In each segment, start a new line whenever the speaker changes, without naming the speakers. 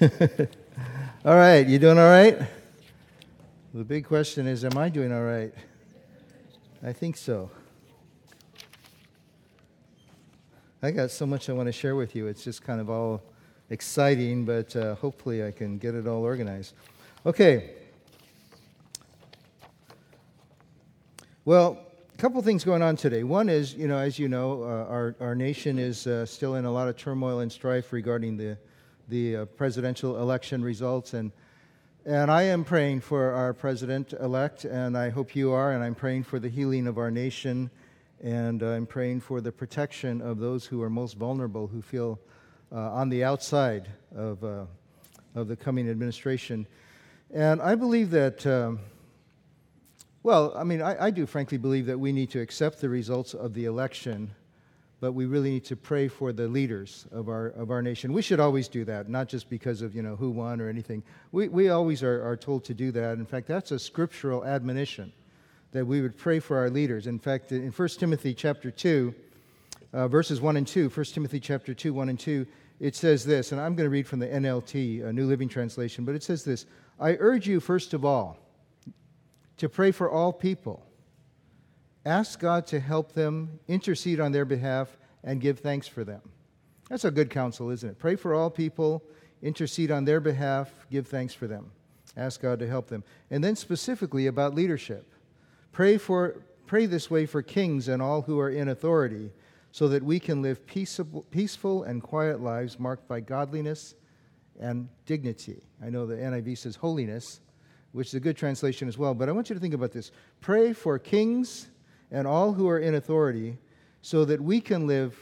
all right, you doing all right? The big question is Am I doing all right? I think so. I got so much I want to share with you. It's just kind of all exciting, but uh, hopefully I can get it all organized. Okay. Well, a couple things going on today. One is, you know, as you know, uh, our, our nation is uh, still in a lot of turmoil and strife regarding the, the uh, presidential election results. And, and I am praying for our president elect, and I hope you are, and I'm praying for the healing of our nation and I'm praying for the protection of those who are most vulnerable, who feel uh, on the outside of, uh, of the coming administration. And I believe that, um, well, I mean, I, I, do frankly believe that we need to accept the results of the election, but we really need to pray for the leaders of our, of our nation. We should always do that, not just because of, you know, who won or anything. We, we always are, are told to do that. In fact, that's a scriptural admonition that we would pray for our leaders. In fact, in 1 Timothy chapter 2, uh, verses 1 and 2, 1 Timothy chapter 2, 1 and 2, it says this, and I'm going to read from the NLT, a New Living Translation, but it says this I urge you, first of all, to pray for all people. Ask God to help them, intercede on their behalf, and give thanks for them. That's a good counsel, isn't it? Pray for all people, intercede on their behalf, give thanks for them. Ask God to help them. And then specifically about leadership. Pray, for, pray this way for kings and all who are in authority, so that we can live peaceable, peaceful and quiet lives marked by godliness and dignity. I know the NIV says holiness, which is a good translation as well, but I want you to think about this. Pray for kings and all who are in authority, so that we can live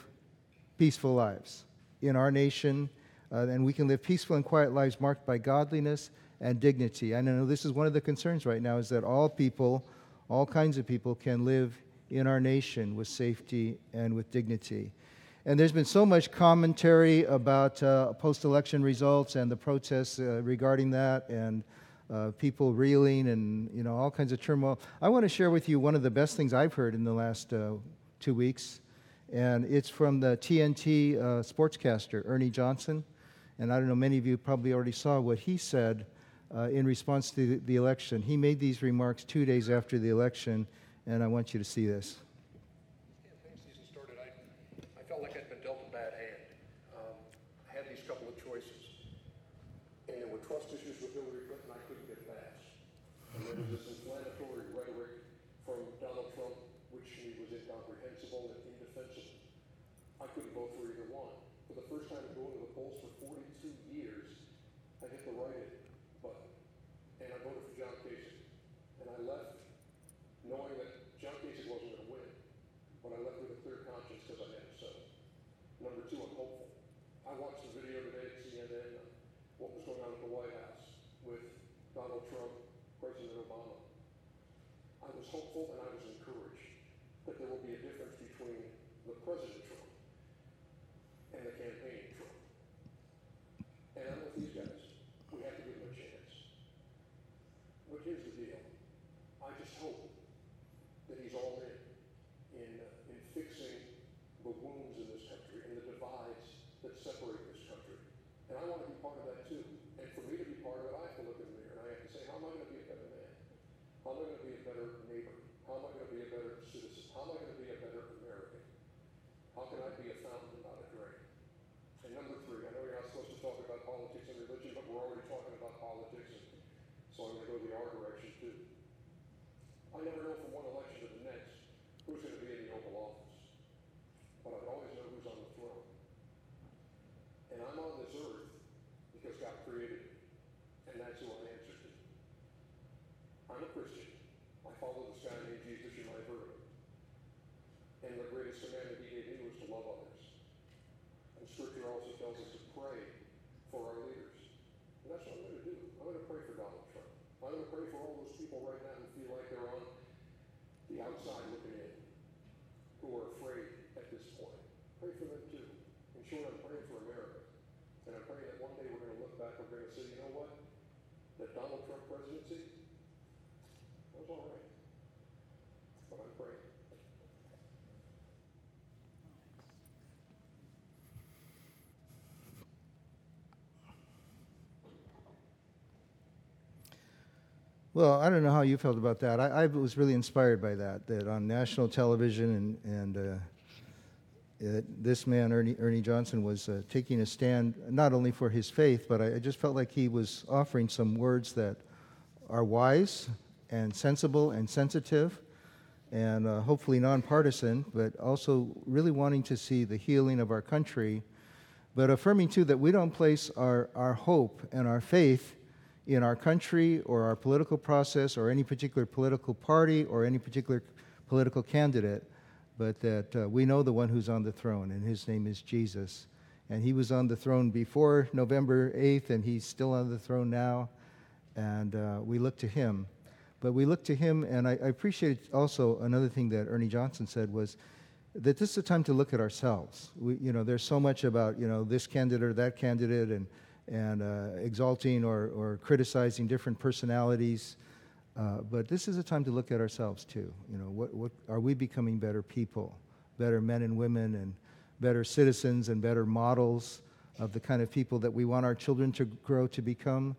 peaceful lives in our nation, uh, and we can live peaceful and quiet lives marked by godliness and dignity. I know this is one of the concerns right now is that all people all kinds of people can live in our nation with safety and with dignity. And there's been so much commentary about uh, post election results and the protests uh, regarding that and uh, people reeling and you know all kinds of turmoil. I want to share with you one of the best things I've heard in the last uh, two weeks, and it's from the TNT uh, sportscaster Ernie Johnson. And I don't know, many of you probably already saw what he said uh, in response to the election. He made these remarks two days after the election, and I want you to see this.
Campaign season started, I, I felt like I'd been dealt a bad hand. Um, I had these couple of choices, and there were trust issues with Hillary Clinton I couldn't get past. And there was this inflammatory rhetoric from Donald Trump, which to me was incomprehensible and indefensible. I couldn't vote for either one. For the first time going to the polls for 42 years, I hit the right and I voted for John Kasich. And I left knowing that John Kasich wasn't going to win, but I left with a clear conscience because I had to settle. Number two, I'm hopeful. I watched the video today at CNN, what was going on at the White House with Donald Trump, President Obama. I was hopeful and I was encouraged that there will be a difference between the President the honor
Well, I don't know how you felt about that. I, I was really inspired by that, that on national television and, and uh, it, this man, Ernie, Ernie Johnson, was uh, taking a stand not only for his faith, but I, I, just felt like he was offering some words that are wise and sensible and sensitive and uh, hopefully nonpartisan, but also really wanting to see the healing of our country, but affirming too that we don't place our, our hope and our faith in our country or our political process or any particular political party or any particular political candidate, but that uh, we know the one who's on the throne, and his name is Jesus. And he was on the throne before November 8th, and he's still on the throne now. And uh, we look to him. But we look to him, and I, I appreciate also another thing that Ernie Johnson said was that this is a time to look at ourselves. We, you know, there's so much about, you know, this candidate or that candidate, and and uh, exalting or, or criticizing different personalities. Uh, but this is a time to look at ourselves too. You know, what, what are we becoming better people, better men and women, and better citizens and better models of the kind of people that we want our children to grow to become?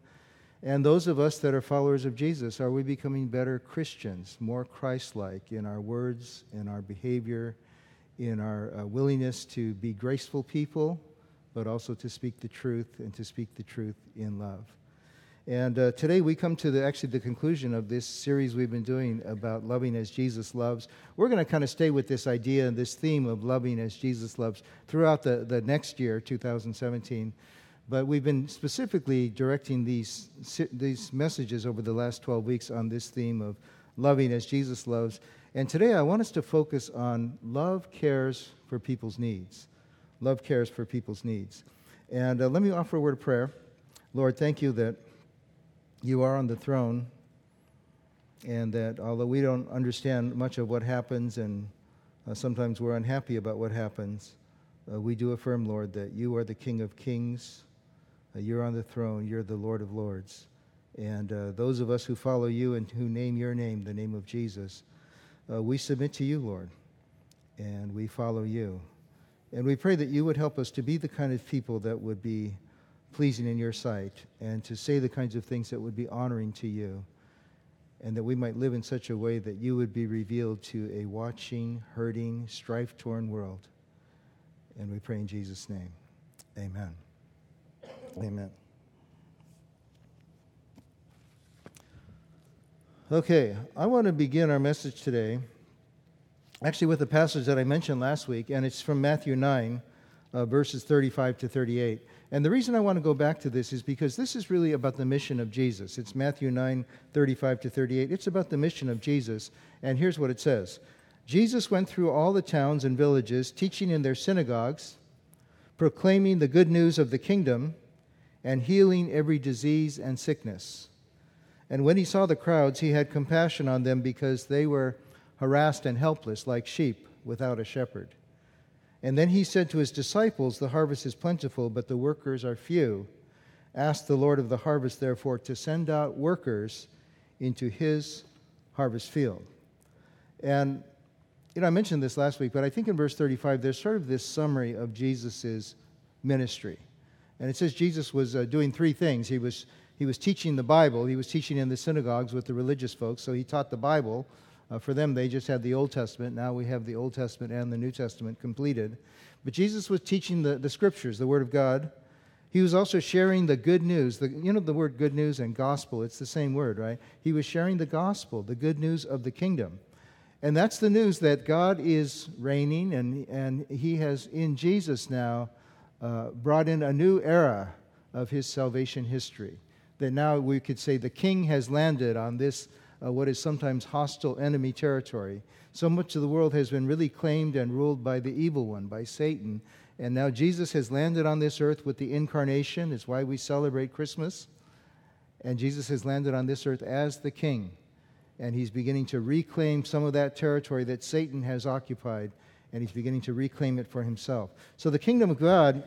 And those of us that are followers of Jesus, are we becoming better Christians, more Christ like in our words, in our behavior, in our uh, willingness to be graceful people, but also to speak the truth and to speak the truth in love. And uh, today we come to the, actually the conclusion of this series we've been doing about loving as Jesus loves. We're going to kind of stay with this idea and this theme of loving as Jesus loves throughout the, the next year, 2017. But we've been specifically directing these, these messages over the last 12 weeks on this theme of loving as Jesus loves. And today I want us to focus on love cares for people's needs. Love cares for people's needs. And uh, let me offer a word of prayer. Lord, thank you that you are on the throne, and that although we don't understand much of what happens, and uh, sometimes we're unhappy about what happens, uh, we do affirm, Lord, that you are the King of kings, uh, you're on the throne, you're the Lord of lords. And uh, those of us who follow you and who name your name, the name of Jesus, uh, we submit to you, Lord, and we follow you. And we pray that you would help us to be the kind of people that would be pleasing in your sight and to say the kinds of things that would be honoring to you. And that we might live in such a way that you would be revealed to a watching, hurting, strife torn world. And we pray in Jesus' name. Amen. Amen. Okay, I want to begin our message today actually with the passage that I mentioned last week, and it's from Matthew 9, uh, verses 35 to 38. And the reason I want to go back to this is because this is really about the mission of Jesus. It's Matthew 9, 35 to 38. It's about the mission of Jesus. And here's what it says Jesus went through all the towns and villages, teaching in their synagogues, proclaiming the good news of the kingdom, and healing every disease and sickness. And when he saw the crowds, he had compassion on them because they were harassed and helpless like sheep without a shepherd. And then he said to his disciples, The harvest is plentiful, but the workers are few. Ask the Lord of the harvest, therefore, to send out workers into his harvest field. And, you know, I mentioned this last week, but I think in verse 35, there's sort of this summary of Jesus' ministry. And it says Jesus was uh, doing three things. He was, he was teaching the Bible, he was teaching in the synagogues with the religious folks, so he taught the Bible uh, for them, they just had the Old Testament. Now we have the Old Testament and the New Testament completed. But Jesus was teaching the, the scriptures, the Word of God. He was also sharing the good news. The, you know the word good news and gospel, it's the same word, right? He was sharing the gospel, the good news of the kingdom. And that's the news that God is reigning, and, and He has, in Jesus now, uh, brought in a new era of His salvation history. That now we could say the King has landed on this uh, what is sometimes hostile enemy territory. So much of the world has been really claimed and ruled by the evil one, by Satan. And now Jesus has landed on this earth with the incarnation. It's why we celebrate Christmas. And Jesus has landed on this earth as the king. And he's beginning to reclaim some of that territory that Satan has occupied. And he's beginning to reclaim it for himself. So the kingdom of God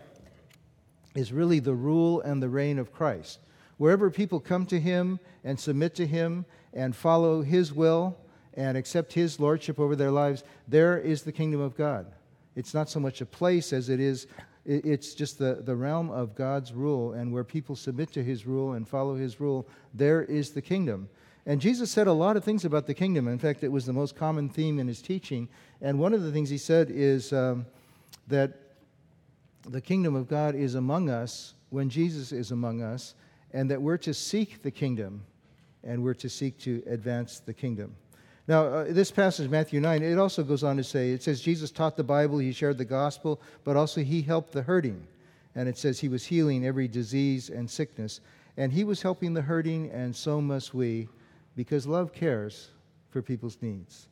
is really the rule and the reign of Christ. Wherever people come to him and submit to him and follow His will and accept His lordship over their lives, there is the kingdom of God. It's not so much a place as it is, it's just the, the realm of God's rule, and where people submit to His rule and follow His rule, there is the kingdom. And Jesus said a lot of things about the kingdom. In fact, it was the most common theme in his teaching. And one of the things he said is um, that the kingdom of God is among us when Jesus is among us, and that we're to seek the kingdom and we're to seek to advance the kingdom. Now, uh, this passage, Matthew 9, it also goes on to say it says Jesus taught the Bible, he shared the gospel, but also he helped the hurting. And it says he was healing every disease and sickness. And he was helping the hurting, and so must we, because love cares for people's needs.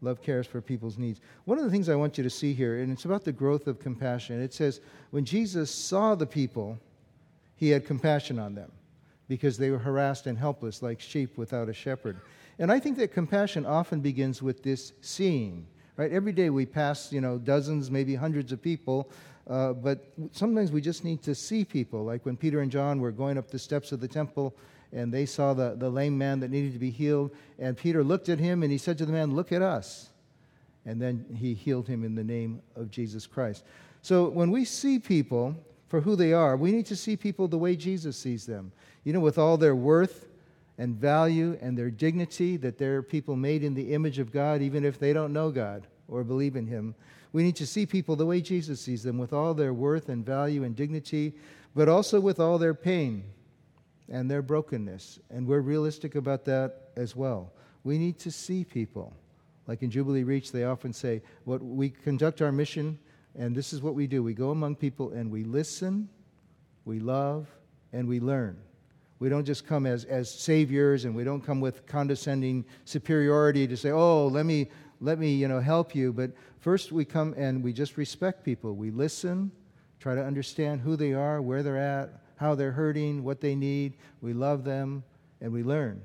Love cares for people's needs. One of the things I want you to see here, and it's about the growth of compassion, it says, when Jesus saw the people, he had compassion on them because they were harassed and helpless like sheep without a shepherd. And I think that compassion often begins with this seeing. Right? Every day we pass, you know, dozens, maybe hundreds of people, uh, but sometimes we just need to see people. Like when Peter and John were going up the steps of the temple and they saw the, the lame man that needed to be healed, and Peter looked at him and he said to the man, Look at us. And then he healed him in the name of Jesus Christ. So when we see people for who they are, we need to see people the way Jesus sees them. You know, with all their worth and value and their dignity, that they're people made in the image of God, even if they don't know God or believe in Him. We need to see people the way Jesus sees them, with all their worth and value and dignity, but also with all their pain and their brokenness. And we're realistic about that as well. We need to see people. Like in Jubilee Reach, they often say, what we conduct our mission, and this is what we do. We go among people and we listen, we love, and we learn. We don't just come as, as saviors and we don't come with condescending superiority to say, oh, let me, let me you know, help you. But first we come and we just respect people. We listen, try to understand who they are, where they're at, how they're hurting, what they need. We love them and we learn.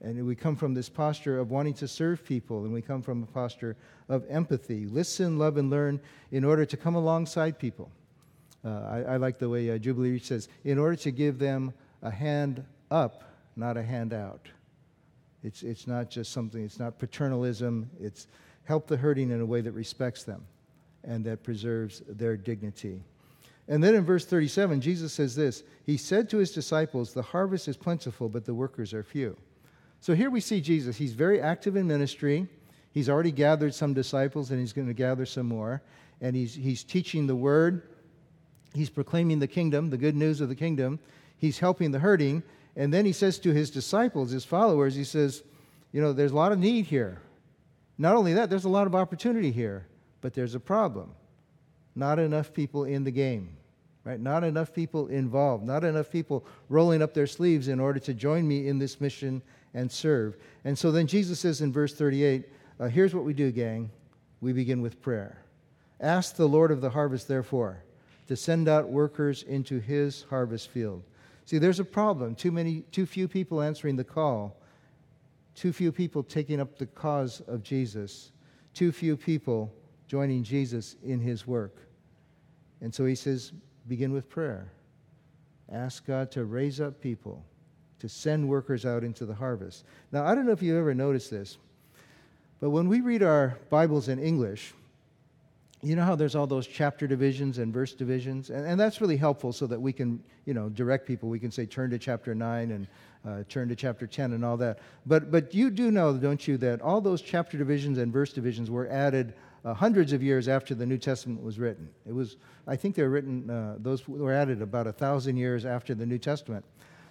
And we come from this posture of wanting to serve people, and we come from a posture of empathy. Listen, love, and learn in order to come alongside people. Uh, I, I, like the way uh, Jubilee says, in order to give them a hand up, not a hand out. It's, it's not just something, it's not paternalism, it's help the hurting in a way that respects them and that preserves their dignity. And then in verse 37, Jesus says this He said to his disciples, The harvest is plentiful, but the workers are few. So here we see Jesus. He's very active in ministry. He's already gathered some disciples, and he's going to gather some more. And he's, he's teaching the word, he's proclaiming the kingdom, the good news of the kingdom he's helping the hurting. And then he says to his disciples, his followers, he says, You know, there's a lot of need here. Not only that, there's a lot of opportunity here, but there's a problem. Not enough people in the game, right? Not enough people involved, not enough people rolling up their sleeves in order to join me in this mission and serve. And so then Jesus says in verse 38 uh, here's what we do, gang. We begin with prayer. Ask the Lord of the harvest, therefore, to send out workers into his harvest field. See, there's a problem. Too many, too few people answering the call. Too few people taking up the cause of Jesus. Too few people joining Jesus in his work. And so he says, begin with prayer. Ask God to raise up people, to send workers out into the harvest. Now, I don't know if you've ever noticed this, but when we read our Bibles in English, you know how there's all those chapter divisions and verse divisions? And, and, that's really helpful so that we can you know direct people. We can say turn to chapter 9 and uh, turn to chapter 10 and all that. But but you do know don't you that all those chapter divisions and verse divisions were added uh, hundreds of years after the new testament was written. It was i think they were written uh, those were added about a thousand years after the new testament.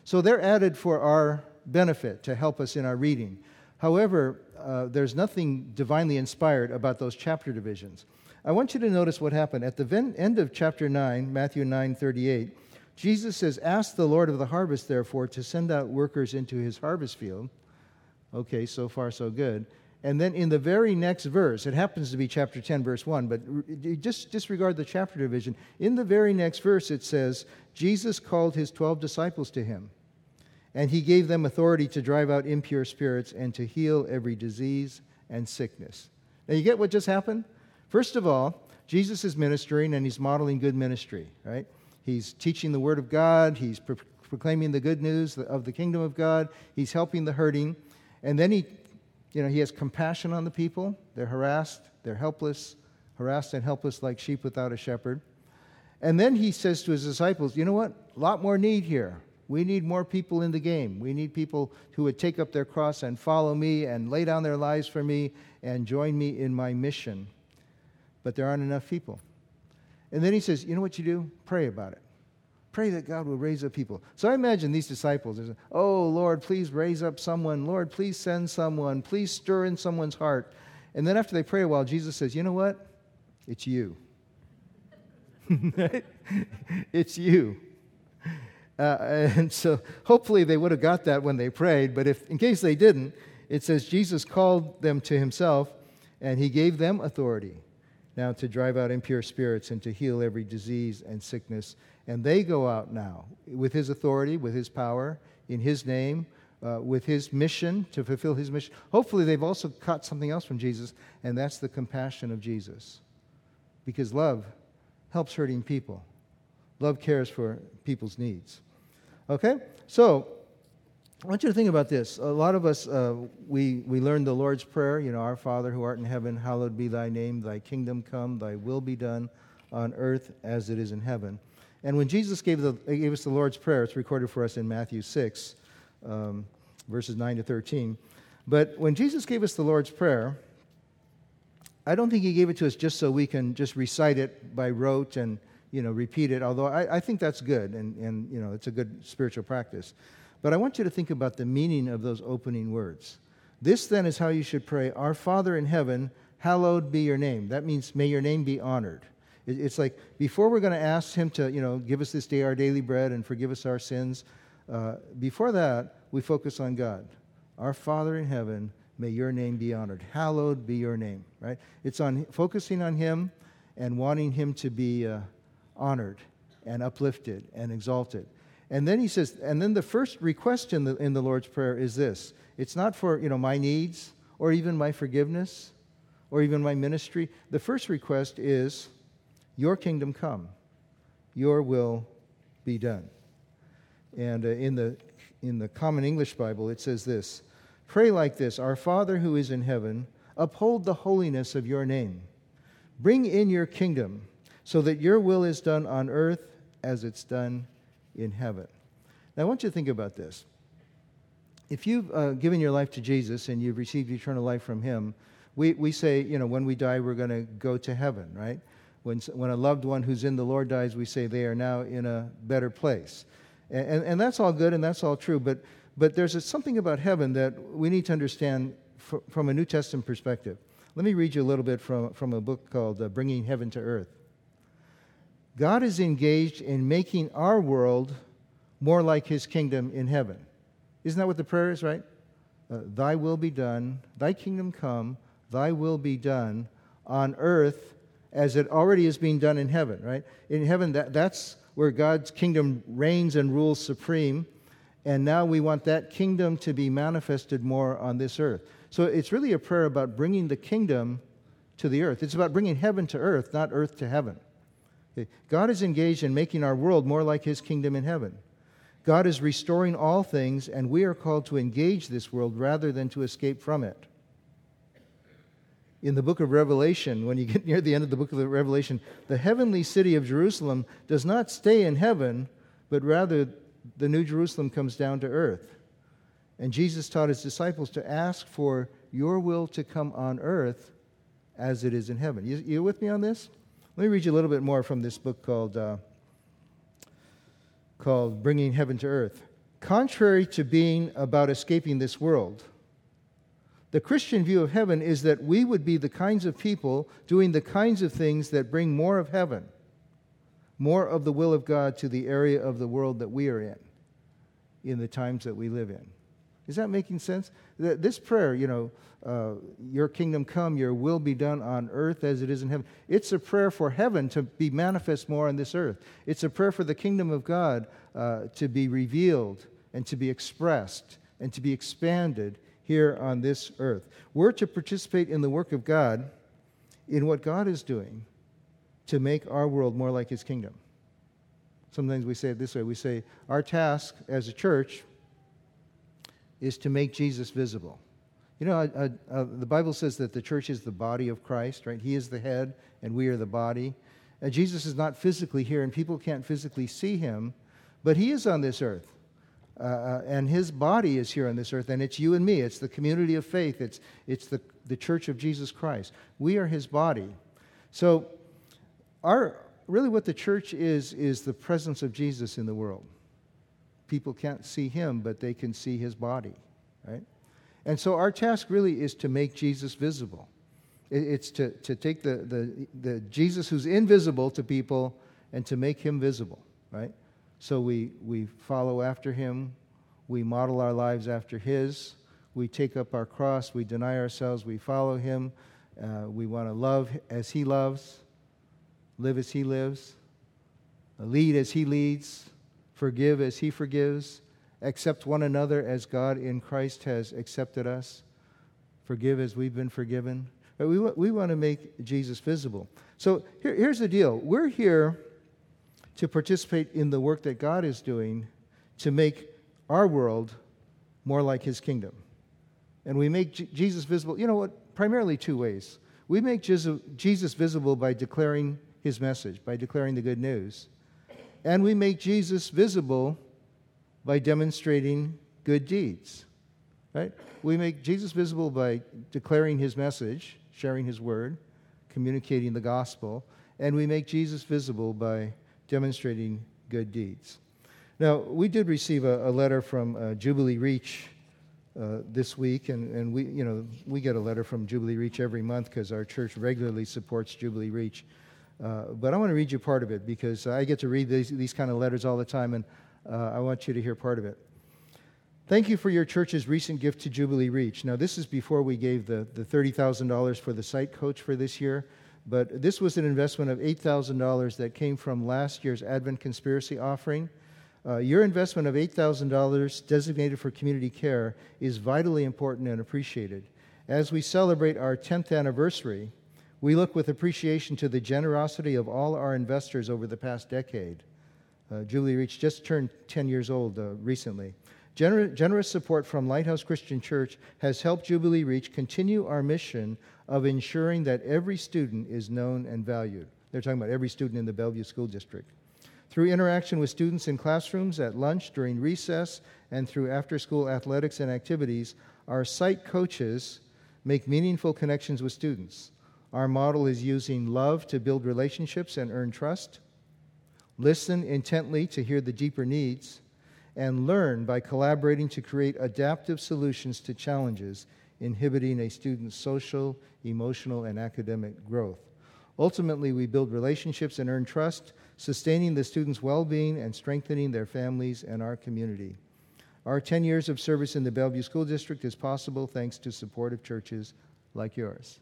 So they're added for our benefit to help us in our reading. However uh, there's nothing divinely inspired about those chapter divisions I want you to notice what happened. At the end of chapter 9, Matthew 9 38, Jesus says, Ask the Lord of the harvest, therefore, to send out workers into his harvest field. Okay, so far, so good. And then in the very next verse, it happens to be chapter 10, verse 1, but just disregard the chapter division. In the very next verse, it says, Jesus called his 12 disciples to him, and he gave them authority to drive out impure spirits and to heal every disease and sickness. Now, you get what just happened? First of all, Jesus is ministering and he's modeling good ministry, right? He's teaching the Word of God, he's pro- proclaiming the good news of the kingdom of God, he's helping the hurting, and then he, you know, he has compassion on the people. They're harassed, they're helpless, harassed and helpless like sheep without a shepherd. And then he says to his disciples, you know what? A lot more need here. We need more people in the game. We need people who would take up their cross and follow me and lay down their lives for me and join me in my mission. But there aren't enough people. And then he says, You know what you do? Pray about it. Pray that God will raise up people. So I imagine these disciples, oh, Lord, please raise up someone. Lord, please send someone. Please stir in someone's heart. And then after they pray a while, Jesus says, You know what? It's you. it's you. Uh, and so hopefully they would have got that when they prayed, but if in case they didn't, it says Jesus called them to himself and he gave them authority now to drive out impure spirits and to heal every disease and sickness. And they go out now with his authority, with his power, in his name, uh, with his mission to fulfill his mission. Hopefully, they've also caught something else from Jesus, and that's the compassion of Jesus. Because love helps hurting people, love cares for people's needs. Okay? So, I want you to think about this. A lot of us, uh, we, we learn the Lord's Prayer, you know, Our Father who art in heaven, hallowed be thy name, thy kingdom come, thy will be done on earth as it is in heaven. And when Jesus gave, the, gave us the Lord's Prayer, it's recorded for us in Matthew 6, um, verses 9 to 13. But when Jesus gave us the Lord's Prayer, I don't think he gave it to us just so we can just recite it by rote and you know repeat it. Although I, I think that's good and, and you know it's a good spiritual practice. But I want you to think about the meaning of those opening words. This then is how you should pray Our Father in heaven, hallowed be your name. That means may your name be honored. It's like before we're going to ask Him to, you know, give us this day our daily bread and forgive us our sins, uh, before that, we focus on God. Our Father in heaven, may your name be honored. Hallowed be your name, right? It's on focusing on Him and wanting Him to be uh, honored and uplifted and exalted. And then he says, and then the first request in the, in the Lord's Prayer is this it's not for you know, my needs or even my forgiveness or even my ministry. The first request is, Your kingdom come, your will be done. And uh, in, the, in the Common English Bible, it says this Pray like this Our Father who is in heaven, uphold the holiness of your name. Bring in your kingdom, so that your will is done on earth as it's done in heaven. Now, I want you to think about this. If you've uh, given your life to Jesus and you've received eternal life from Him, we, we say, you know, when we die, we're going to go to heaven, right? When, when a loved one who's in the Lord dies, we say they are now in a better place. And, and, and that's all good and that's all true, but, but there's a, something about heaven that we need to understand fr- from a New Testament perspective. Let me read you a little bit from, from a book called uh, Bringing Heaven to Earth. God is engaged in making our world more like his kingdom in heaven. Isn't that what the prayer is, right? Uh, thy will be done, thy kingdom come, thy will be done on earth as it already is being done in heaven, right? In heaven, that, that's where God's kingdom reigns and rules supreme. And now we want that kingdom to be manifested more on this earth. So it's really a prayer about bringing the kingdom to the earth. It's about bringing heaven to earth, not earth to heaven. God is engaged in making our world more like his kingdom in heaven. God is restoring all things, and we are called to engage this world rather than to escape from it. In the book of Revelation, when you get near the end of the book of Revelation, the heavenly city of Jerusalem does not stay in heaven, but rather the new Jerusalem comes down to earth. And Jesus taught his disciples to ask for your will to come on earth as it is in heaven. You, you with me on this? Let me read you a little bit more from this book called, uh, called Bringing Heaven to Earth. Contrary to being about escaping this world, the Christian view of heaven is that we would be the kinds of people doing the kinds of things that bring more of heaven, more of the will of God to the area of the world that we are in, in the times that we live in. Is that making sense? This prayer, you know, uh, your kingdom come, your will be done on earth as it is in heaven. It's a prayer for heaven to be manifest more on this earth. It's a prayer for the kingdom of God uh, to be revealed and to be expressed and to be expanded here on this earth. We're to participate in the work of God, in what God is doing to make our world more like his kingdom. Sometimes we say it this way we say, Our task as a church is to make Jesus visible. You know, uh, uh, the Bible says that the church is the body of Christ, right? He is the head, and we are the body. And Jesus is not physically here, and people can't physically see him, but he is on this earth. Uh, uh, and his body is here on this earth, and it's you and me. It's the community of faith. It's, it's the, the church of Jesus Christ. We are his body. So, our, really, what the church is, is the presence of Jesus in the world. People can't see him, but they can see his body, right? And so, our task really is to make Jesus visible. It's to, to take the, the, the Jesus who's invisible to people and to make him visible, right? So we, we follow after him, we model our lives after his, we take up our cross, we deny ourselves, we follow him, uh, we want to love as he loves, live as he lives, lead as he leads, forgive as he forgives, accept one another as God in Christ has accepted us, forgive as we've been forgiven. But we, we want to make Jesus visible. So here, here's the deal we're here to participate in the work that God is doing to make our world more like his kingdom. And we make J- Jesus visible, you know what, primarily two ways. We make Jesus visible by declaring his message, by declaring the good news. And we make Jesus visible by demonstrating good deeds. Right? We make Jesus visible by declaring his message, sharing his word, communicating the gospel, and we make Jesus visible by demonstrating good deeds. Now, we did receive a, a letter from uh, Jubilee Reach uh, this week, and, and we, you know, we get a letter from Jubilee Reach every month because our church regularly supports Jubilee Reach. Uh, but I want to read you part of it because I get to read these, these kind of letters all the time, and uh, I want you to hear part of it. Thank you for your church's recent gift to Jubilee Reach. Now, this is before we gave the, the $30,000 for the site coach for this year. But this was an investment of $8,000 that came from last year's Advent Conspiracy offering. Uh, your investment of $8,000 designated for community care is vitally important and appreciated. As we celebrate our 10th anniversary, we look with appreciation to the generosity of all our investors over the past decade. Uh, Jubilee Reach just turned 10 years old uh, recently. Gener- generous support from Lighthouse Christian Church has helped Jubilee Reach continue our mission of ensuring that every student is known and valued. They're talking about every student in the Bellevue School District. Through interaction with students in classrooms, at lunch, during recess, and through after school athletics and activities, our site coaches make meaningful connections with students. Our model is using love to build relationships and earn trust, listen intently to hear the deeper needs, and learn by collaborating to create adaptive solutions to challenges inhibiting a student's social, emotional, and academic growth. Ultimately, we build relationships and earn trust, sustaining the students' well being and strengthening their families and our community. Our 10 years of service in the Bellevue School District is possible thanks to supportive churches like yours.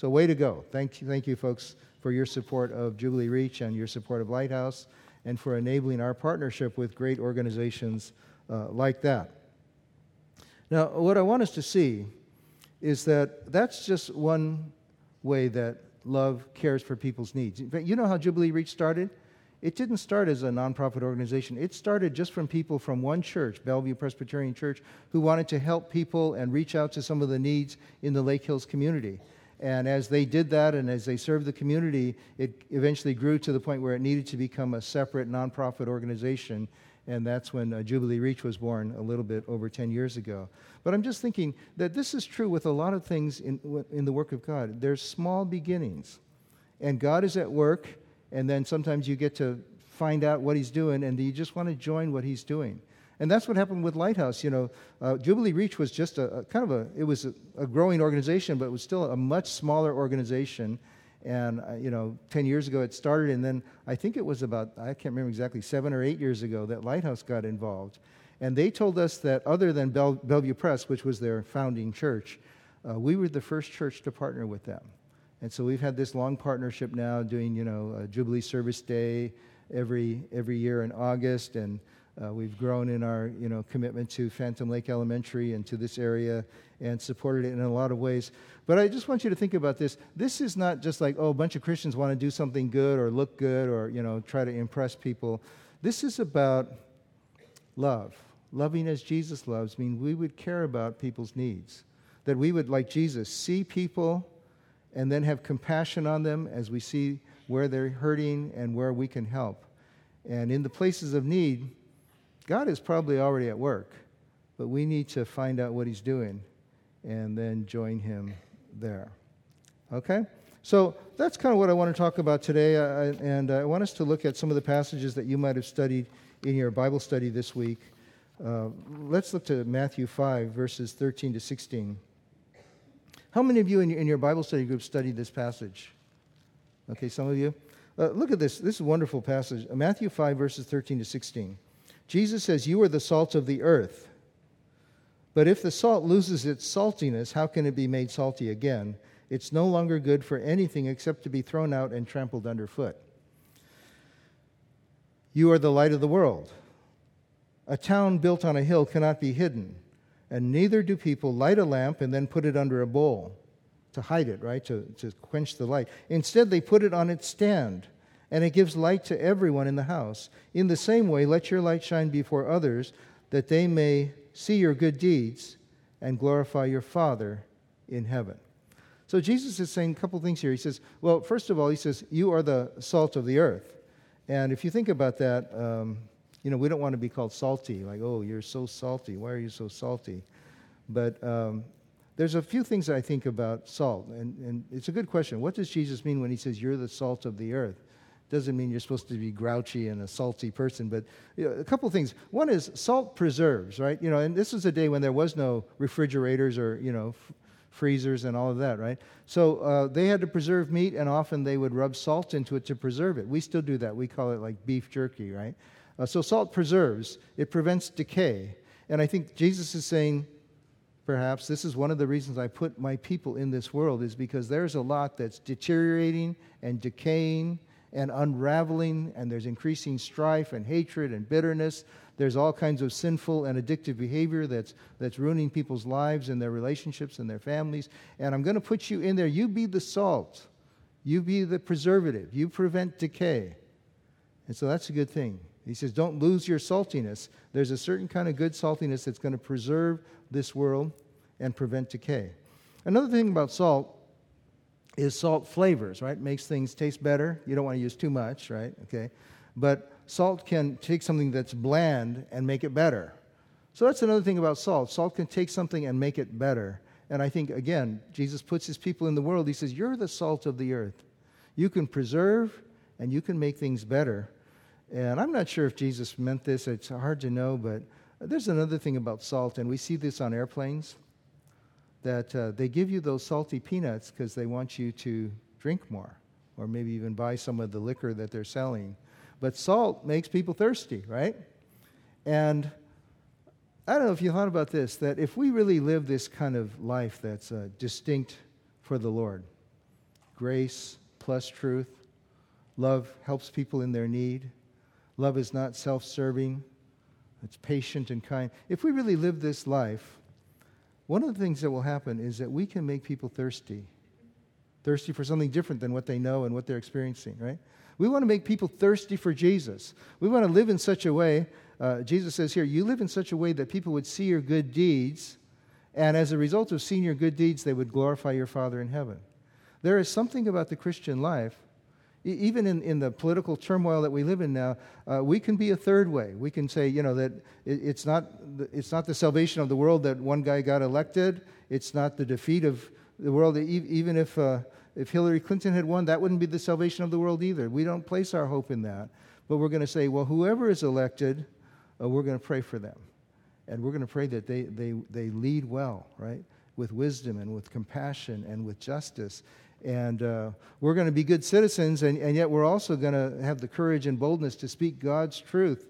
So, way to go. Thank you, thank you, folks, for your support of Jubilee Reach and your support of Lighthouse and for enabling our partnership with great organizations uh, like that. Now, what I want us to see is that that's just one way that love cares for people's needs. You know how Jubilee Reach started? It didn't start as a nonprofit organization. It started just from people from one church, Bellevue Presbyterian Church, who wanted to help people and reach out to some of the needs in the Lake Hills community. And as they did that and as they served the community, it eventually grew to the point where it needed to become a separate nonprofit organization and that's when uh, Jubilee Reach was born a little bit over 10 years ago. But I'm just thinking that this is true with a lot of things in, in the work of God. There's small beginnings, and God is at work, and then sometimes you get to find out what He's doing, and you just want to join what He's doing. And that's what happened with Lighthouse. You know, uh, Jubilee Reach was just a, a, kind of a, it was a, a growing organization, but it was still a much smaller organization and, uh, you know, 10 years ago it started, and then I think it was about, I can't remember exactly, seven or eight years ago that Lighthouse got involved. And they told us that other than Bell- Bellevue Press, which was their founding church, uh, we were the first church to partner with them. And so we've had this long partnership now doing, you know, Jubilee Service Day every, every year in August. And uh, we've grown in our you know, commitment to Phantom Lake Elementary and to this area and supported it in a lot of ways. But I just want you to think about this. This is not just like, oh, a bunch of Christians want to do something good or look good or you know, try to impress people. This is about love. Loving as Jesus loves I mean we would care about people's needs. That we would, like Jesus, see people and then have compassion on them as we see where they're hurting and where we can help. And in the places of need, God is probably already at work, but we need to find out what He's doing and then join Him there. Okay? So that's kind of what I want to talk about today, uh, and I want us to look at some of the passages that you might have studied in your Bible study this week. Uh, let's look to Matthew 5, verses 13 to 16. How many of you in your, in your Bible study group studied this passage? Okay, some of you. Uh, look at this. This is a wonderful passage. Matthew 5, verses 13 to 16. Jesus says, You are the salt of the earth. But if the salt loses its saltiness, how can it be made salty again? It's no longer good for anything except to be thrown out and trampled underfoot. You are the light of the world. A town built on a hill cannot be hidden, and neither do people light a lamp and then put it under a bowl to hide it, right? To, to quench the light. Instead, they put it on its stand, and it gives light to everyone in the house. In the same way, let your light shine before others, that they may see your good deeds and glorify your Father in heaven. So Jesus is saying a couple things here. He says, well, first of all, he says, You are the salt of the earth. And if you think about that, um, you know, we don't want to be called salty, like, oh, you're so salty. Why are you so salty? But um, there's a few things I think about salt, and, and it's a good question. What does Jesus mean when he says, You're the salt of the earth? Doesn't mean you're supposed to be grouchy and a salty person, but you know, a couple of things. One is salt preserves, right? You know, and this was a day when there was no refrigerators or, you know, f- freezers and all of that, right? So uh, they had to preserve meat, and often they would rub salt into it to preserve it. We still do that. We call it like beef jerky, right? Uh, so salt preserves, it prevents decay. And I think Jesus is saying, perhaps, this is one of the reasons I put my people in this world, is because there's a lot that's deteriorating and decaying and unraveling, and there's increasing strife and hatred and bitterness. There's all kinds of sinful and addictive behavior that's, that's ruining people's lives and their relationships and their families. And I'm going to put you in there. You be the salt, you be the preservative, you prevent decay. And so that's a good thing. He says, don't lose your saltiness. There's a certain kind of good saltiness that's going to preserve this world and prevent decay. Another thing about salt is salt flavors, right? Makes things taste better. You don't want to use too much, right? Okay. But salt can take something that's bland and make it better. So that's another thing about salt. Salt can take something and make it better. And I think, again, Jesus puts his people in the world. He says, You're the salt of the earth. You can preserve and you can make things better. And I'm not sure if Jesus meant this, it's hard to know, but there's another thing about salt, and we see this on airplanes that uh, they give you those salty peanuts because they want you to drink more or maybe even buy some of the liquor that they're selling. But salt makes people thirsty, right? And I don't know if you thought about this that if we really live this kind of life that's uh, distinct for the Lord, grace plus truth, love helps people in their need, love is not self serving, it's patient and kind. If we really live this life, one of the things that will happen is that we can make people thirsty, thirsty for something different than what they know and what they're experiencing, right? We want to make people thirsty for Jesus. We want to live in such a way, uh, Jesus says here, you live in such a way that people would see your good deeds, and as a result of seeing your good deeds, they would glorify your Father in heaven. There is something about the Christian life even in, in the political turmoil that we live in now, uh, we can be a third way. We can say, you know, that it, it's, not the, it's not the salvation of the world that one guy got elected. It's not the defeat of the world. Even if, uh, if Hillary Clinton had won, that wouldn't be the salvation of the world either. We don't place our hope in that. But we're going to say, well, whoever is elected, uh, we're going to pray for them. And we're going to pray that they, they, they lead well, right? With wisdom and with compassion and with justice and uh, we're going to be good citizens, and, and yet we're also going to have the courage and boldness to speak God's truth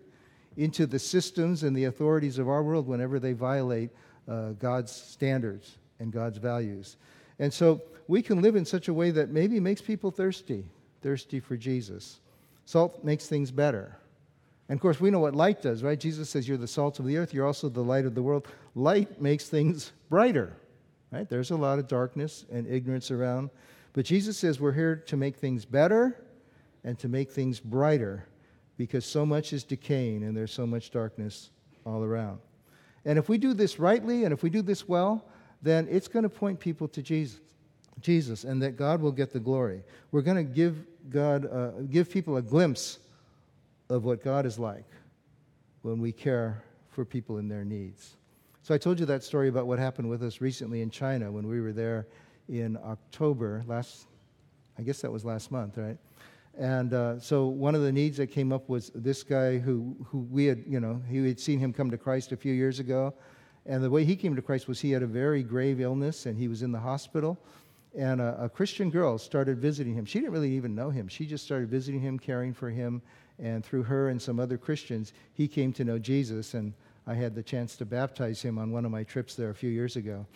into the systems and the authorities of our world whenever they violate uh, God's standards and God's values. And so we can live in such a way that maybe makes people thirsty, thirsty for Jesus. Salt makes things better. And of course, we know what light does, right? Jesus says, You're the salt of the earth, you're also the light of the world. Light makes things brighter, right? There's a lot of darkness and ignorance around. But Jesus says we're here to make things better and to make things brighter because so much is decaying and there's so much darkness all around. And if we do this rightly and if we do this well, then it's going to point people to Jesus. Jesus, and that God will get the glory. We're going to give God, uh, give people a glimpse of what God is like. when we care for people in their needs. So I told you that story about what happened with us recently in China when we were there in October last, I guess that was last month, right? And uh, so one of the needs that came up was this guy who, who we had, you know, he had seen him come to Christ a few years ago. And the way he came to Christ was he had a very grave illness and he was in the hospital. And a, a Christian girl started visiting him. She didn't really even know him. She just started visiting him, caring for him. And through her and some other Christians, he came to know Jesus. And I had the chance to baptize him on one of my trips there a few years ago.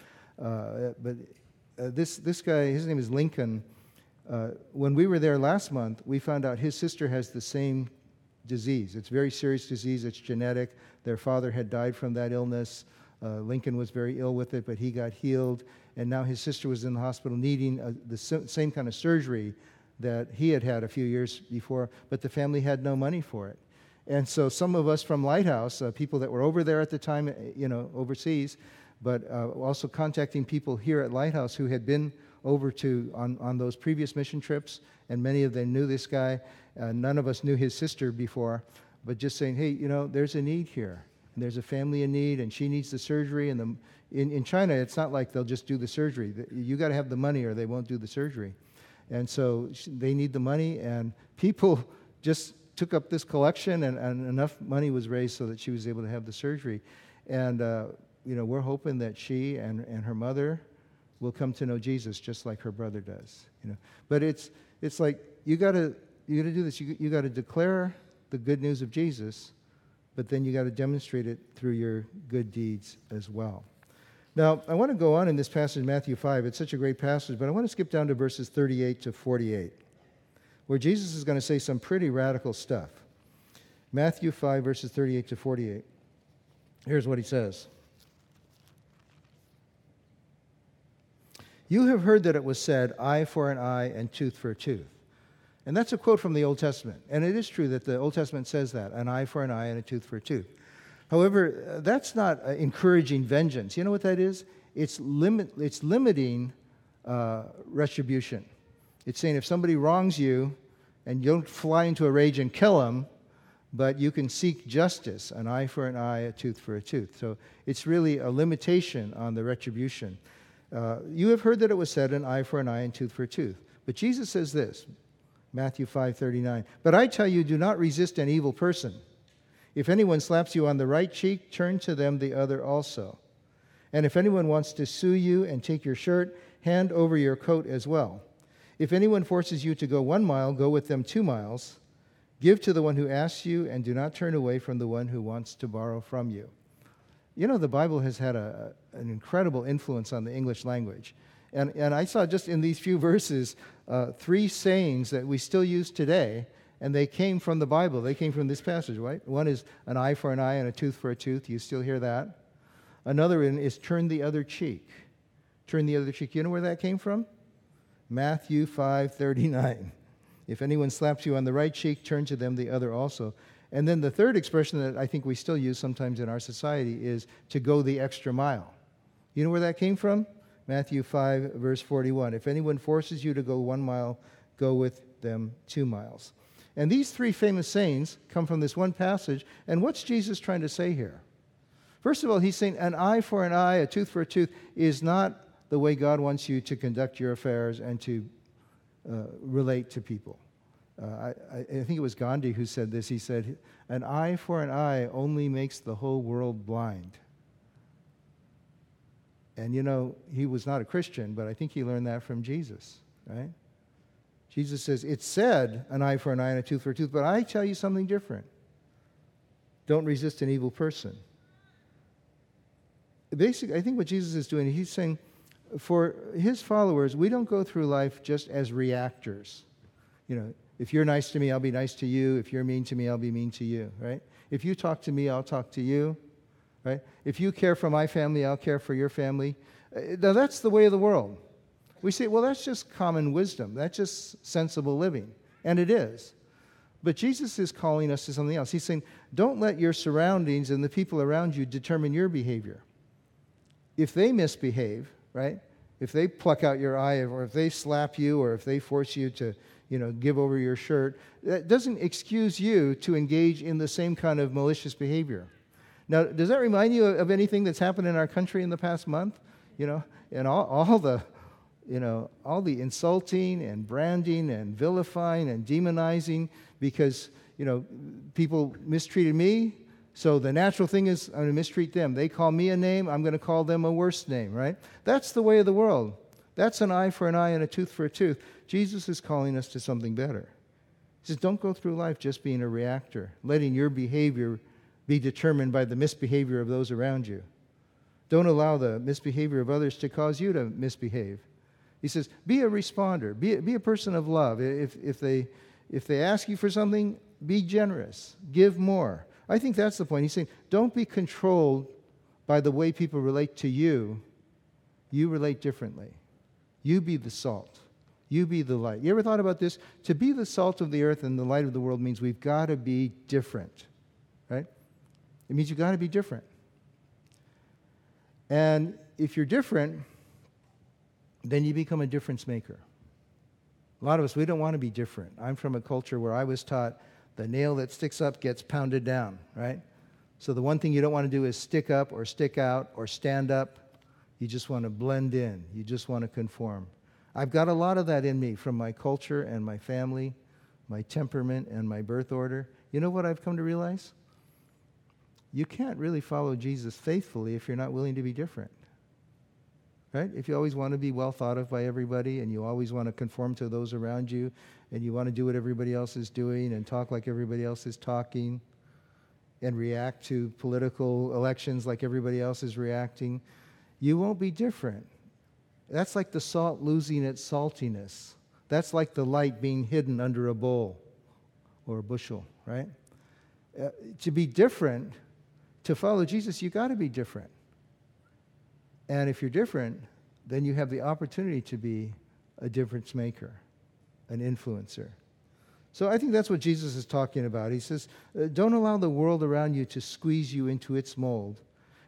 Uh, but uh, this, this guy, his name is Lincoln. Uh, when we were there last month, we found out his sister has the same disease. It's very serious disease, it's genetic. Their father had died from that illness. Uh, Lincoln was very ill with it, but he got healed. And now his sister was in the hospital needing a, uh, the same kind of surgery that he had had a few years before, but the family had no money for it. And so some of us from Lighthouse, uh, people that were over there at the time, uh, you know, overseas, but uh, also contacting people here at Lighthouse who had been over to on, on those previous mission trips, and many of them knew this guy. Uh, none of us knew his sister before, but just saying, hey, you know, there's a need here. And there's a family in need, and she needs the surgery. And the, in, in China, it's not like they'll just do the surgery. You got to have the money, or they won't do the surgery. And so they need the money, and people just took up this collection, and, and enough money was raised so that she was able to have the surgery. And uh, you know, we're hoping that she and, and her mother will come to know Jesus just like her brother does. You know, but it's it's like you got to you got to do this. You you got to declare the good news of Jesus, but then you got to demonstrate it through your good deeds as well. Now, I want to go on in this passage, Matthew 5. It's such a great passage, but I want to skip down to verses 38 to 48, where Jesus is going to say some pretty radical stuff. Matthew 5, verses 38 to 48. Here's what he says You have heard that it was said, eye for an eye and tooth for a tooth. And that's a quote from the Old Testament. And it is true that the Old Testament says that an eye for an eye and a tooth for a tooth. However, that's not uh, encouraging vengeance. You know what that is? It's, limit, it's limiting uh, retribution. It's saying if somebody wrongs you and you don't fly into a rage and kill them, but you can seek justice an eye for an eye, a tooth for a tooth. So it's really a limitation on the retribution. Uh, you have heard that it was said, an eye for an eye and tooth for a tooth. But Jesus says this, Matthew 5:39. But I tell you, do not resist an evil person. If anyone slaps you on the right cheek, turn to them the other also. And if anyone wants to sue you and take your shirt, hand over your coat as well. If anyone forces you to go one mile, go with them two miles. Give to the one who asks you, and do not turn away from the one who wants to borrow from you. You know, the Bible has had a, an incredible influence on the English language. And, and I saw just in these few verses uh, three sayings that we still use today, and they came from the Bible. They came from this passage, right? One is an eye for an eye and a tooth for a tooth. You still hear that. Another one is turn the other cheek. Turn the other cheek. You know where that came from? Matthew 5:39. If anyone slaps you on the right cheek, turn to them the other also. And then the third expression that I think we still use sometimes in our society is to go the extra mile. You know where that came from? Matthew 5, verse 41. If anyone forces you to go one mile, go with them two miles. And these three famous sayings come from this one passage. And what's Jesus trying to say here? First of all, he's saying an eye for an eye, a tooth for a tooth is not the way God wants you to conduct your affairs and to uh, relate to people. Uh, I, I, think it was Gandhi who said this. He said, An eye for an eye only makes the whole world blind. And you know, he was not a Christian, but I think he learned that from Jesus, right? Jesus says, It's said, an eye for an eye and a tooth for a tooth, but I tell you something different. Don't resist an evil person. Basically, I think what Jesus is doing, he's saying, for his followers, we don't go through life just as reactors. You know, if you're nice to me, I'll be nice to you. If you're mean to me, I'll be mean to you, right? If you talk to me, I'll talk to you, right? If you care for my family, I'll care for your family. Uh, now, that's the way of the world. We say, well, that's just common wisdom. That's just sensible living. And it is. But Jesus is calling us to something else. He's saying, don't let your surroundings and the people around you determine your behavior. If they misbehave, right? If they pluck out your eye, or if they slap you, or if they force you to you know, give over your shirt. That doesn't excuse you to engage in the same kind of malicious behavior. Now, does that remind you of anything that's happened in our country in the past month? You know, and all, all the, you know, all the insulting and branding and vilifying and demonizing because, you know, people mistreated me. So the natural thing is I'm going to mistreat them. They call me a name, I'm going to call them a worse name, right? That's the way of the world. That's an eye for an eye and a tooth for a tooth. Jesus is calling us to something better. He says, don't go through life just being a reactor, letting your behavior be determined by the misbehavior of those around you. Don't allow the misbehavior of others to cause you to misbehave. He says, be a responder, be be a person of love. If, if, they, if they ask you for something, be generous, give more. I think that's the point. He's saying, don't be controlled by the way people relate to you. You relate differently. You be the salt. You be the light. You ever thought about this? To be the salt of the earth and the light of the world means we've got to be different, right? It means you've got to be different. And if you're different, then you become a difference maker. A lot of us, we don't want to be different. I'm from a culture where I was taught the nail that sticks up gets pounded down, right? So the one thing you don't want to do is stick up or stick out or stand up you just want to blend in, you just want to conform. I've got a lot of that in me from my culture and my family, my temperament and my birth order. You know what I've come to realize? You can't really follow Jesus faithfully if you're not willing to be different. Right? If you always want to be well thought of by everybody and you always want to conform to those around you and you want to do what everybody else is doing and talk like everybody else is talking and react to political elections like everybody else is reacting, you won't be different. That's like the salt losing its saltiness. That's like the light being hidden under a bowl or a bushel, right? Uh, to be different, to follow Jesus, you got to be different. And if you're different, then you have the opportunity to be a difference maker, an influencer. So I think that's what Jesus is talking about. He says, uh, don't allow the world around you to squeeze you into its mold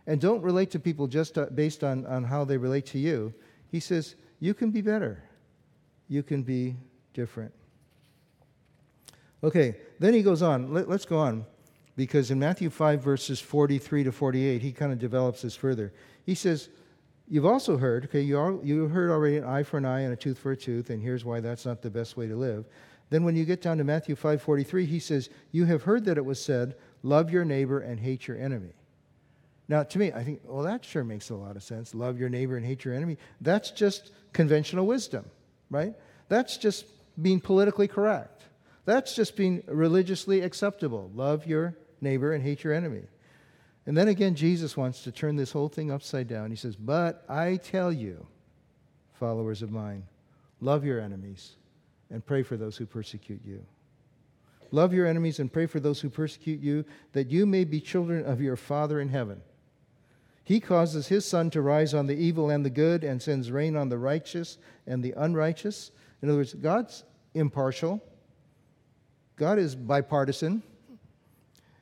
and don't relate to people just uh, based on, on how they relate to you. He says, You can be better. You can be different. Okay, then he goes on. Let, us go on. Because in Matthew 5, verses 43 to 48, he kind of develops this further. He says, You've also heard, okay, you, are, you heard already an eye for an eye and a tooth for a tooth, and here's why that's not the best way to live. Then when you get down to Matthew 5:43, he says, "You have heard that it was said, love your neighbor and hate your enemy." Now, to me, I think, well, that sure makes a lot of sense. Love your neighbor and hate your enemy. That's just conventional wisdom, right? That's just being politically correct. That's just being religiously acceptable. Love your neighbor and hate your enemy. And then again, Jesus wants to turn this whole thing upside down. He says, But I tell you, followers of mine, love your enemies and pray for those who persecute you. Love your enemies and pray for those who persecute you, that you may be children of your Father in heaven. He causes his sun to rise on the evil and the good and sends rain on the righteous and the unrighteous. In other words, God's impartial, God is bipartisan.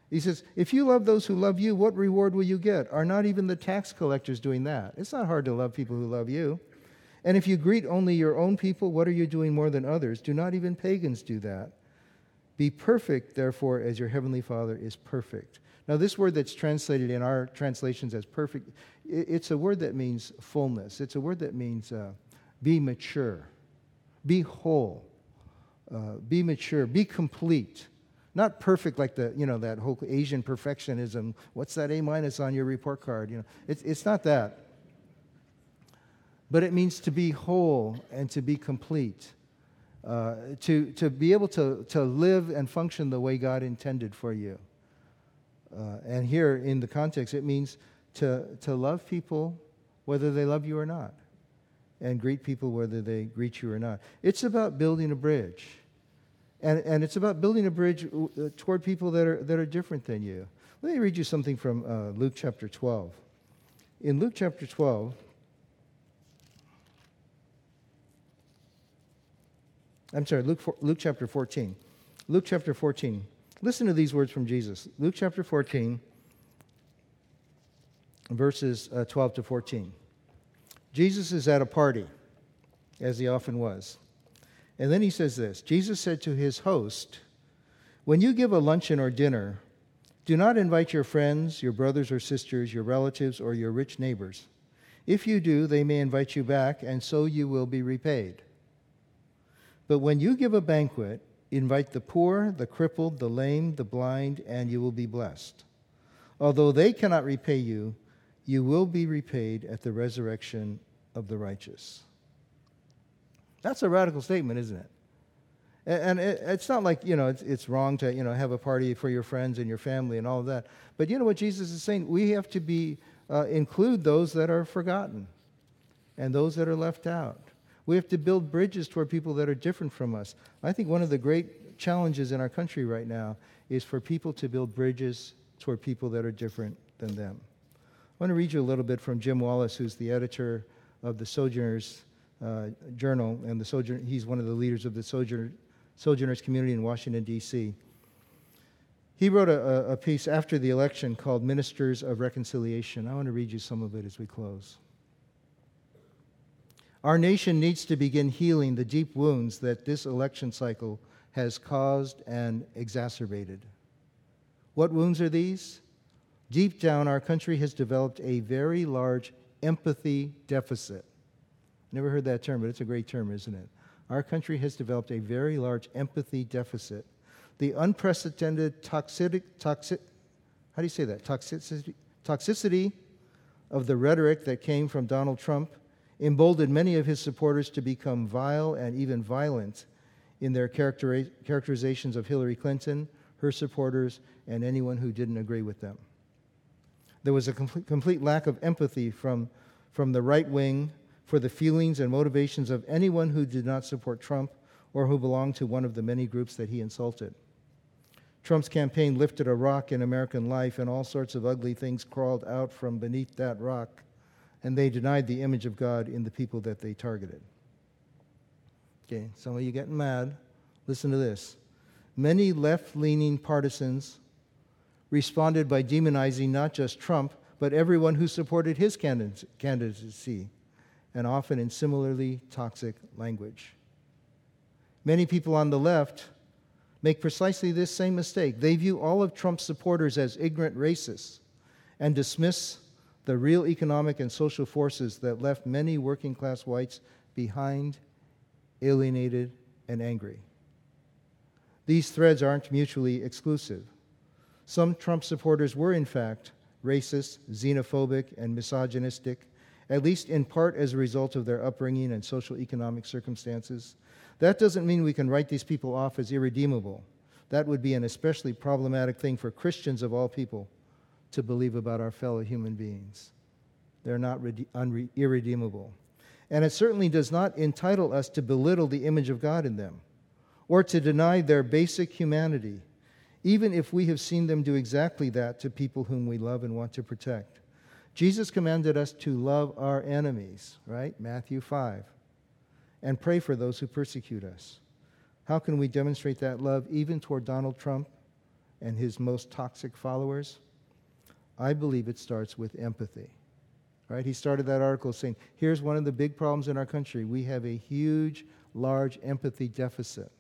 He says, If you love those who love you, what reward will you get? Are not even the tax collectors doing that? It's not hard to love people who love you. And if you greet only your own people, what are you doing more than others? Do not even pagans do that? Be perfect, therefore, as your heavenly Father is perfect. Now, this word that's translated in our translations as perfect, it's a word that means fullness. It's a word that means uh, be mature, be whole, uh, be mature, be complete. Not perfect like the, you know, that whole Asian perfectionism. What's that A minus on your report card? You know, it's, it's not that. But it means to be whole and to be complete. Uh, to, to be able to, to live and function the way God intended for you. Uh, and here in the context, it means to, to love people whether they love you or not, and greet people whether they greet you or not. It's about building a bridge. And, and it's about building a bridge uh, toward people that are, that are different than you. Let me read you something from uh, Luke chapter 12. In Luke chapter 12, I'm sorry, Luke, Luke chapter 14. Luke chapter 14. Listen to these words from Jesus. Luke chapter 14, verses uh, 12 to 14. Jesus is at a party, as he often was. And then he says this Jesus said to his host, When you give a luncheon or dinner, do not invite your friends, your brothers or sisters, your relatives, or your rich neighbors. If you do, they may invite you back, and so you will be repaid. But when you give a banquet, invite the poor, the crippled, the lame, the blind, and you will be blessed. Although they cannot repay you, you will be repaid at the resurrection of the righteous. That's a radical statement, isn't it? And it's not like, you know, it's, wrong to, you know, have a party for your friends and your family and all of that. But you know what Jesus is saying? We have to be, uh, include those that are forgotten and those that are left out. We have to build bridges toward people that are different from us. I think one of the great challenges in our country right now is for people to build bridges toward people that are different than them. I want to read you a little bit from Jim Wallis, who's the editor of the Sojourners uh, Journal, and the Sojourn- he's one of the leaders of the Sojourner- Sojourners community in Washington, D.C. He wrote a, a piece after the election called Ministers of Reconciliation. I want to read you some of it as we close. Our nation needs to begin healing the deep wounds that this election cycle has caused and exacerbated. What wounds are these? Deep down, our country has developed a very large empathy deficit. Never heard that term, but it's a great term, isn't it? Our country has developed a very large empathy deficit. The unprecedented toxic, toxic how do you say that? Toxicity, toxicity of the rhetoric that came from Donald Trump emboldened many of his supporters to become vile and even violent in their characterizations of Hillary Clinton, her supporters, and anyone who didn't agree with them. There was a complete, complete lack of empathy from, from the right wing for the feelings and motivations of anyone who did not support Trump or who belonged to one of the many groups that he insulted. Trump's campaign lifted a rock in American life, and all sorts of ugly things crawled out from beneath that rock and they denied the image of God in the people that they targeted. Okay, some of you getting mad. Listen to this. Many left leaning partisans responded by demonizing not just Trump, but everyone who supported his candidacy, and often in similarly toxic language. Many people on the left make precisely this same mistake. They view all of Trump's supporters as ignorant racists and dismiss the real economic and social forces that left many working class whites behind, alienated, and angry. These threads aren't mutually exclusive. Some Trump supporters were, in fact, racist, xenophobic, and misogynistic, at least in part as a result of their upbringing and social economic circumstances. That doesn't mean we can write these people off as irredeemable. That would be an especially problematic thing for Christians of all people to believe about our fellow human beings. They're not unre- irredeemable. And it certainly does not entitle us to belittle the image of God in them or to deny their basic humanity, even if we have seen them do exactly that to people whom we love and want to protect. Jesus commanded us to love our enemies, right? Matthew 5. And pray for those who persecute us. How can we demonstrate that love even toward Donald Trump and his most toxic followers? I believe it starts with empathy. Right? He started that article saying, here's one of the big problems in our country. We have a huge, large empathy deficit.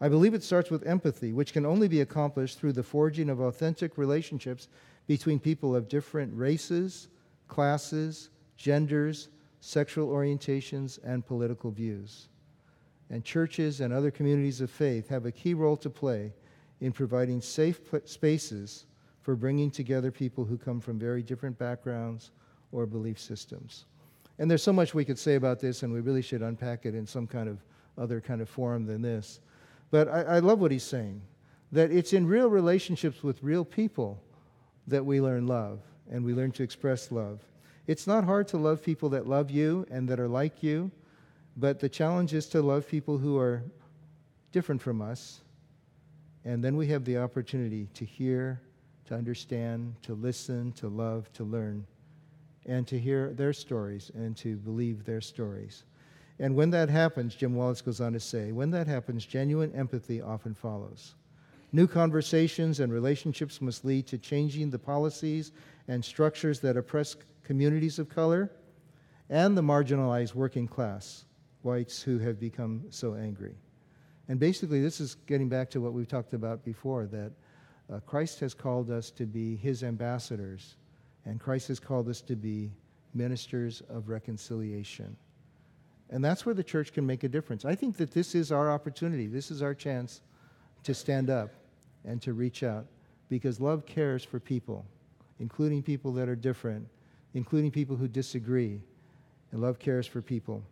I believe it starts with empathy, which can only be accomplished through the forging of authentic relationships between people of different races, classes, genders, sexual orientations, and political views. And churches and other communities of faith have a key role to play in providing safe spaces for bringing together people who come from very different backgrounds or belief systems. And there's so much we could say about this, and we really should unpack it in some kind of other kind of forum than this. But I, I love what he's saying that it's in real relationships with real people that we learn love and we learn to express love. It's not hard to love people that love you and that are like you, but the challenge is to love people who are different from us. And then we have the opportunity to hear to understand, to listen, to love, to learn, and to hear their stories and to believe their stories. And when that happens, Jim Wallis goes on to say, when that happens, genuine empathy often follows. New conversations and relationships must lead to changing the policies and structures that oppress communities of color and the marginalized working class whites who have become so angry. And basically, this is getting back to what we've talked about before that uh, Christ has called us to be his ambassadors, and Christ has called us to be ministers of reconciliation. And that's where the church can make a difference. I think that this is our opportunity, this is our chance to stand up and to reach out because love cares for people, including people that are different, including people who disagree. And love cares for people.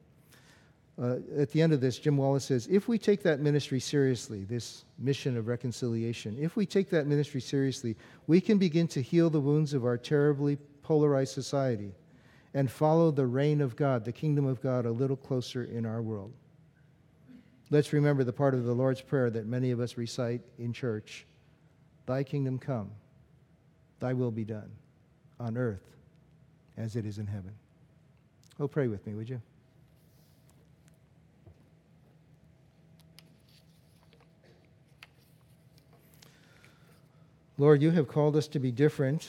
Uh, at the end of this, Jim Wallis says if we take that ministry seriously, this mission of reconciliation, if we take that ministry seriously, we can begin to heal the wounds of our terribly polarized society and follow the reign of God, the kingdom of God, a little closer in our world. Let's remember the part of the Lord's Prayer that many of us recite in church Thy kingdom come, thy will be done on earth as it is in heaven. Oh, pray with me, would you? Lord, you have called us to be different,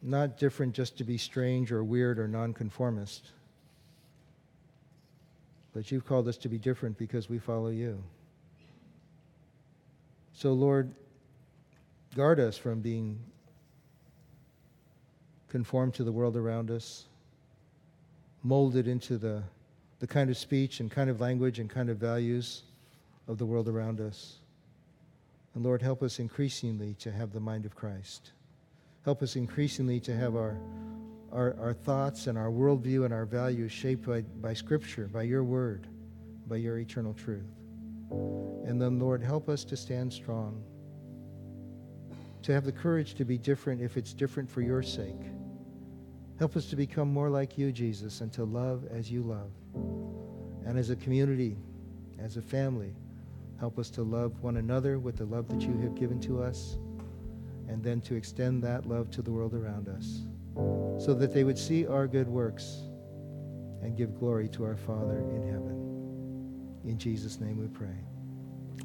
not different just to be strange or weird or nonconformist. But you've called us to be different because we follow you. So, Lord, guard us from being conformed to the world around us, molded into the, the kind of speech and kind of language and kind of values of the world around us. And Lord, help us increasingly to have the mind of Christ. Help us increasingly to have our, our, our thoughts and our worldview and our values shaped by, by Scripture, by your word, by your eternal truth. And then, Lord, help us to stand strong, to have the courage to be different if it's different for your sake. Help us to become more like you, Jesus, and to love as you love. And as a community, as a family, help us to love one another with the love that you have given to us, and then to extend that love to the world around us, so that they would see our good works and give glory to our Father in heaven. In Jesus' name we pray.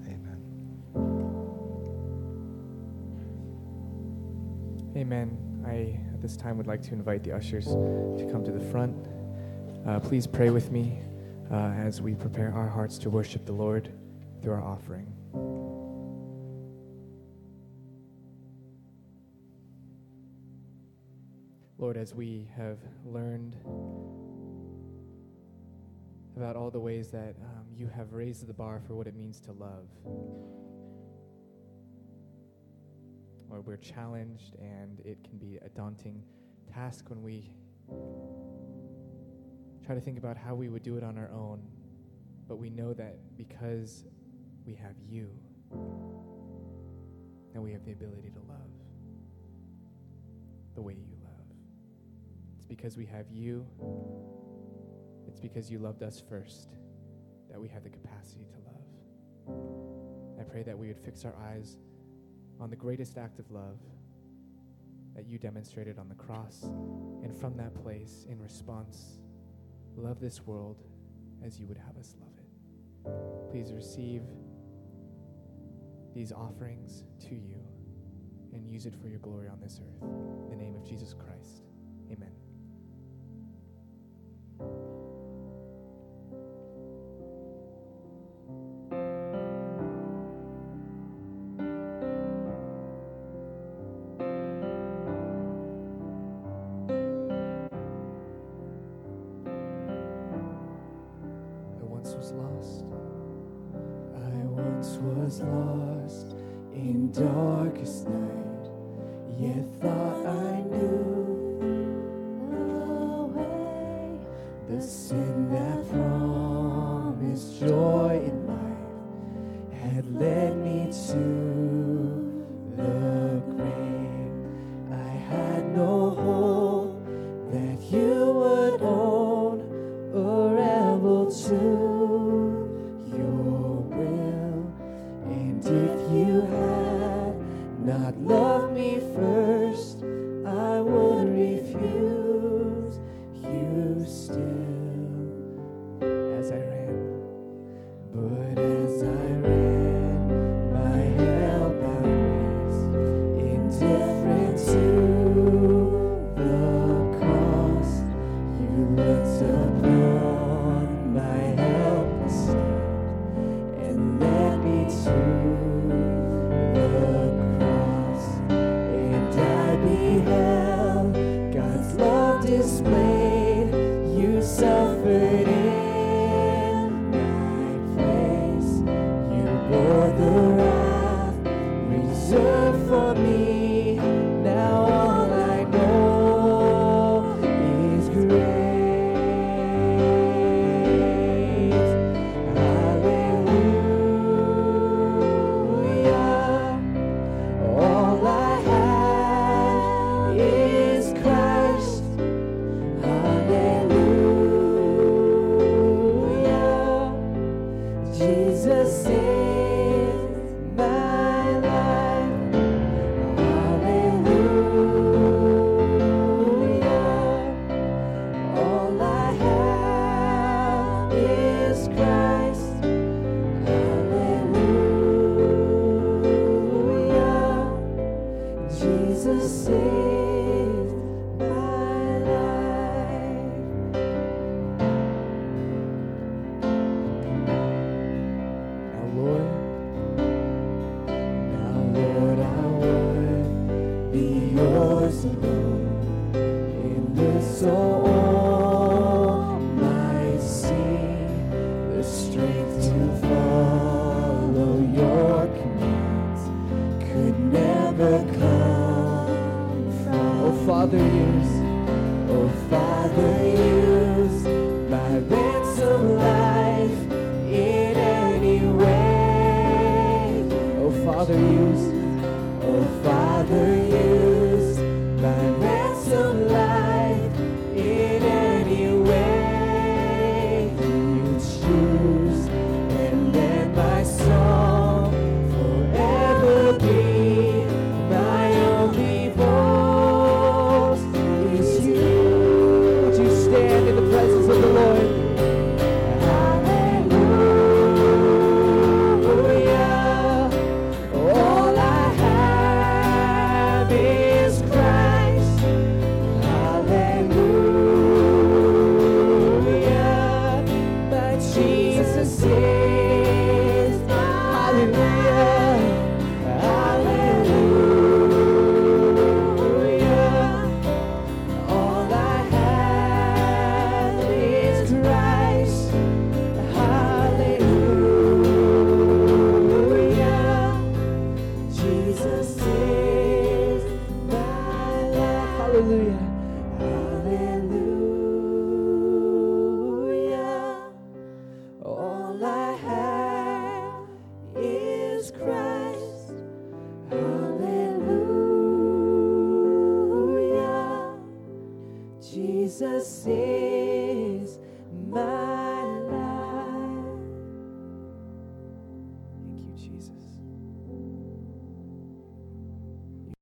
Amen.
Amen. I, at this time, would like to invite the ushers to come to the front. Uh, please pray with me uh, as we prepare our hearts to worship the Lord through our offering. Lord, as we have learned about all the ways that um, you have raised the bar for what it means to love. Lord, we're challenged, and it can be a daunting task when we try to think about how we would do it on our own. But we know that because we have you, and we have the ability to love the way you love. It's because we have you it's because you loved us first that we have the capacity to love. I pray that we would fix our eyes on the greatest act of love that you demonstrated on the cross, and from that place, in response, love this world as you would have us love it. Please receive these offerings to you and use it for your glory on this earth. In the name of Jesus Christ,